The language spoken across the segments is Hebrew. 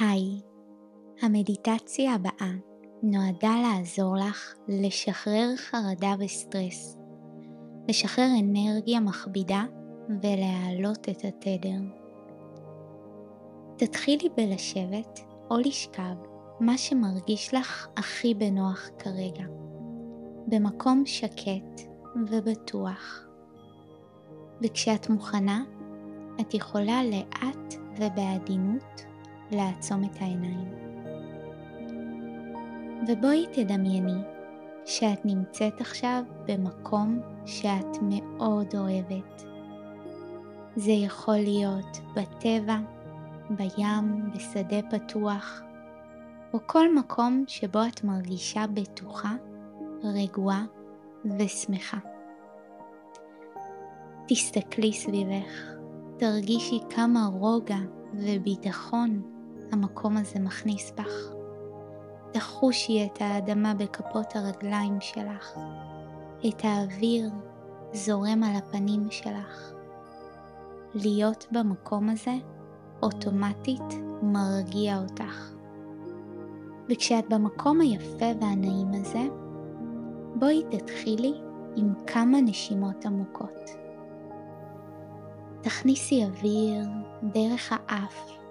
היי, המדיטציה הבאה נועדה לעזור לך לשחרר חרדה וסטרס, לשחרר אנרגיה מכבידה ולהעלות את התדר. תתחילי בלשבת או לשכב מה שמרגיש לך הכי בנוח כרגע, במקום שקט ובטוח. וכשאת מוכנה, את יכולה לאט ובעדינות לעצום את העיניים. ובואי תדמייני שאת נמצאת עכשיו במקום שאת מאוד אוהבת. זה יכול להיות בטבע, בים, בשדה פתוח, או כל מקום שבו את מרגישה בטוחה, רגועה ושמחה. תסתכלי סביבך, תרגישי כמה רוגע וביטחון המקום הזה מכניס בך. תחושי את האדמה בכפות הרגליים שלך, את האוויר זורם על הפנים שלך. להיות במקום הזה אוטומטית מרגיע אותך. וכשאת במקום היפה והנעים הזה, בואי תתחילי עם כמה נשימות עמוקות. תכניסי אוויר דרך האף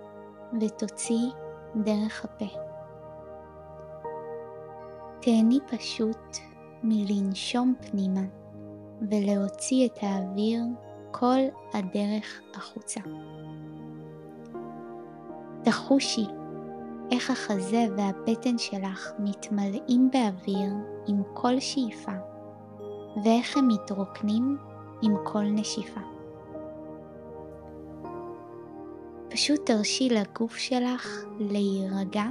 ותוציאי דרך הפה. תהני פשוט מלנשום פנימה ולהוציא את האוויר כל הדרך החוצה. תחושי איך החזה והבטן שלך מתמלאים באוויר עם כל שאיפה ואיך הם מתרוקנים עם כל נשיפה. פשוט תרשי לגוף שלך להירגע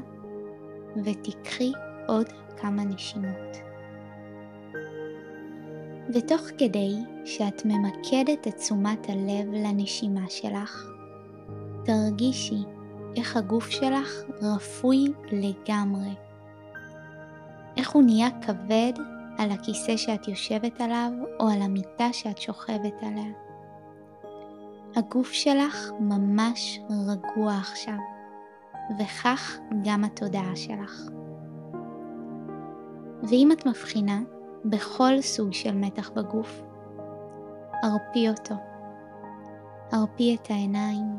ותיקחי עוד כמה נשימות. ותוך כדי שאת ממקדת את תשומת הלב לנשימה שלך, תרגישי איך הגוף שלך רפוי לגמרי. איך הוא נהיה כבד על הכיסא שאת יושבת עליו או על המיטה שאת שוכבת עליה. הגוף שלך ממש רגוע עכשיו, וכך גם התודעה שלך. ואם את מבחינה בכל סוג של מתח בגוף, הרפי אותו. הרפי את העיניים,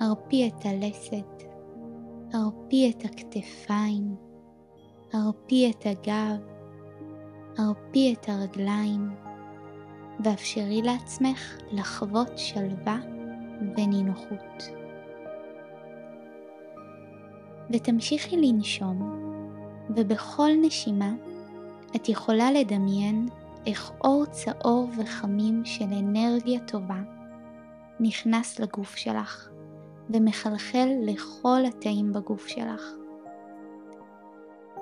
הרפי את הלסת, הרפי את הכתפיים, הרפי את הגב, הרפי את הרגליים, ואפשרי לעצמך לחוות שלווה ונינוחות. ותמשיכי לנשום, ובכל נשימה את יכולה לדמיין איך אור צהוב וחמים של אנרגיה טובה נכנס לגוף שלך ומחלחל לכל התאים בגוף שלך.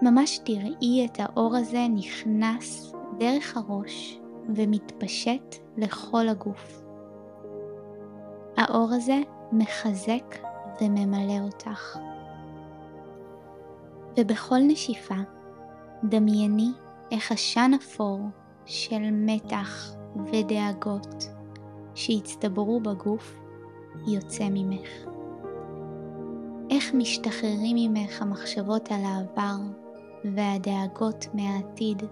ממש תראי את האור הזה נכנס דרך הראש ומתפשט לכל הגוף. האור הזה מחזק וממלא אותך. ובכל נשיפה דמייני איך עשן אפור של מתח ודאגות שהצטברו בגוף יוצא ממך. איך משתחררים ממך המחשבות על העבר והדאגות מהעתיד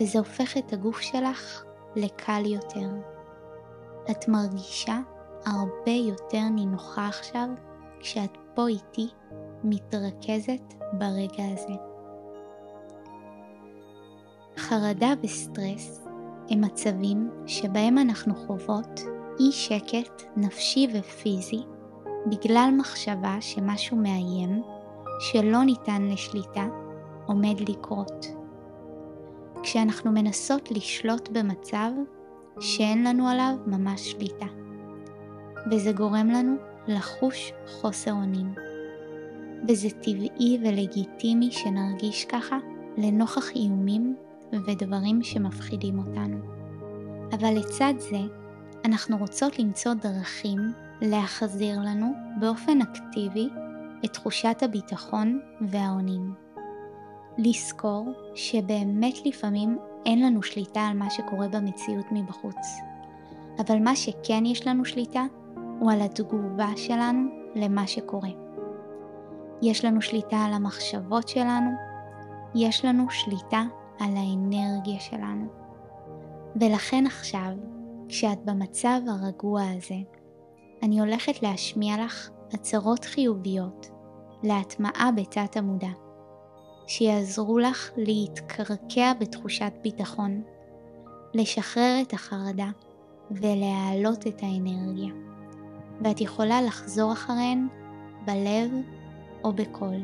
וזה הופך את הגוף שלך לקל יותר. את מרגישה הרבה יותר נינוחה עכשיו כשאת פה איתי מתרכזת ברגע הזה. חרדה וסטרס הם מצבים שבהם אנחנו חוות אי שקט נפשי ופיזי בגלל מחשבה שמשהו מאיים שלא ניתן לשליטה עומד לקרות. כשאנחנו מנסות לשלוט במצב שאין לנו עליו ממש שליטה, וזה גורם לנו לחוש חוסר אונים. וזה טבעי ולגיטימי שנרגיש ככה לנוכח איומים ודברים שמפחידים אותנו. אבל לצד זה, אנחנו רוצות למצוא דרכים להחזיר לנו באופן אקטיבי את תחושת הביטחון והאונים. לזכור שבאמת לפעמים אין לנו שליטה על מה שקורה במציאות מבחוץ. אבל מה שכן יש לנו שליטה הוא על התגובה שלנו למה שקורה. יש לנו שליטה על המחשבות שלנו, יש לנו שליטה על האנרגיה שלנו. ולכן עכשיו, כשאת במצב הרגוע הזה, אני הולכת להשמיע לך הצהרות חיוביות להטמעה בתת המודע, שיעזרו לך להתקרקע בתחושת ביטחון, לשחרר את החרדה ולהעלות את האנרגיה, ואת יכולה לחזור אחריהן בלב או בקול.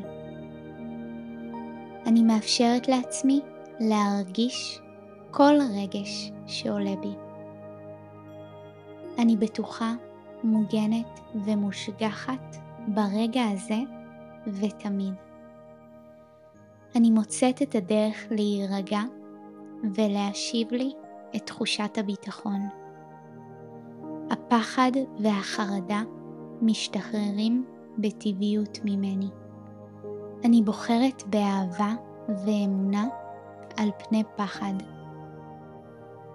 אני מאפשרת לעצמי להרגיש כל רגש שעולה בי. אני בטוחה, מוגנת ומושגחת ברגע הזה ותמיד. אני מוצאת את הדרך להירגע ולהשיב לי את תחושת הביטחון. הפחד והחרדה משתחררים בטבעיות ממני. אני בוחרת באהבה ואמונה על פני פחד.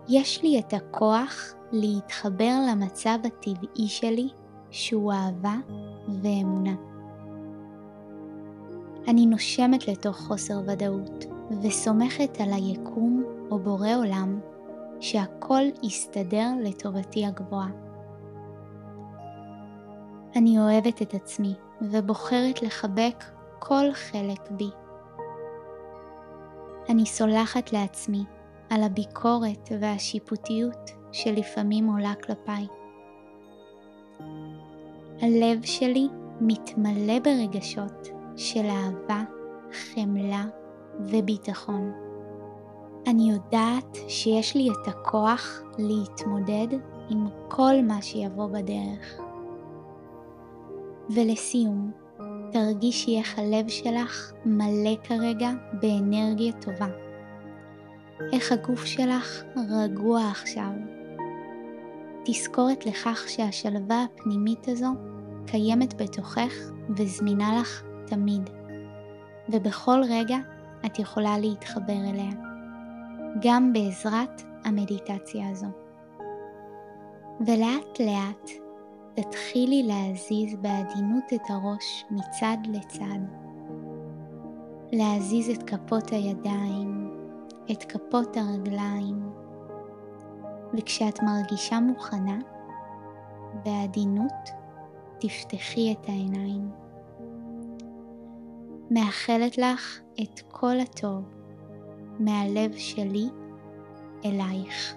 יש לי את הכוח להתחבר למצב הטבעי שלי שהוא אהבה ואמונה. אני נושמת לתוך חוסר ודאות וסומכת על היקום או בורא עולם שהכל יסתדר לטובתי הגבוהה. אני אוהבת את עצמי ובוחרת לחבק כל חלק בי. אני סולחת לעצמי על הביקורת והשיפוטיות שלפעמים עולה כלפיי. הלב שלי מתמלא ברגשות של אהבה, חמלה וביטחון. אני יודעת שיש לי את הכוח להתמודד עם כל מה שיבוא בדרך. ולסיום, תרגישי איך הלב שלך מלא כרגע באנרגיה טובה. איך הגוף שלך רגוע עכשיו. תזכורת לכך שהשלווה הפנימית הזו קיימת בתוכך וזמינה לך תמיד, ובכל רגע את יכולה להתחבר אליה, גם בעזרת המדיטציה הזו. ולאט לאט תתחילי להזיז בעדינות את הראש מצד לצד. להזיז את כפות הידיים, את כפות הרגליים, וכשאת מרגישה מוכנה, בעדינות תפתחי את העיניים. מאחלת לך את כל הטוב מהלב שלי אלייך.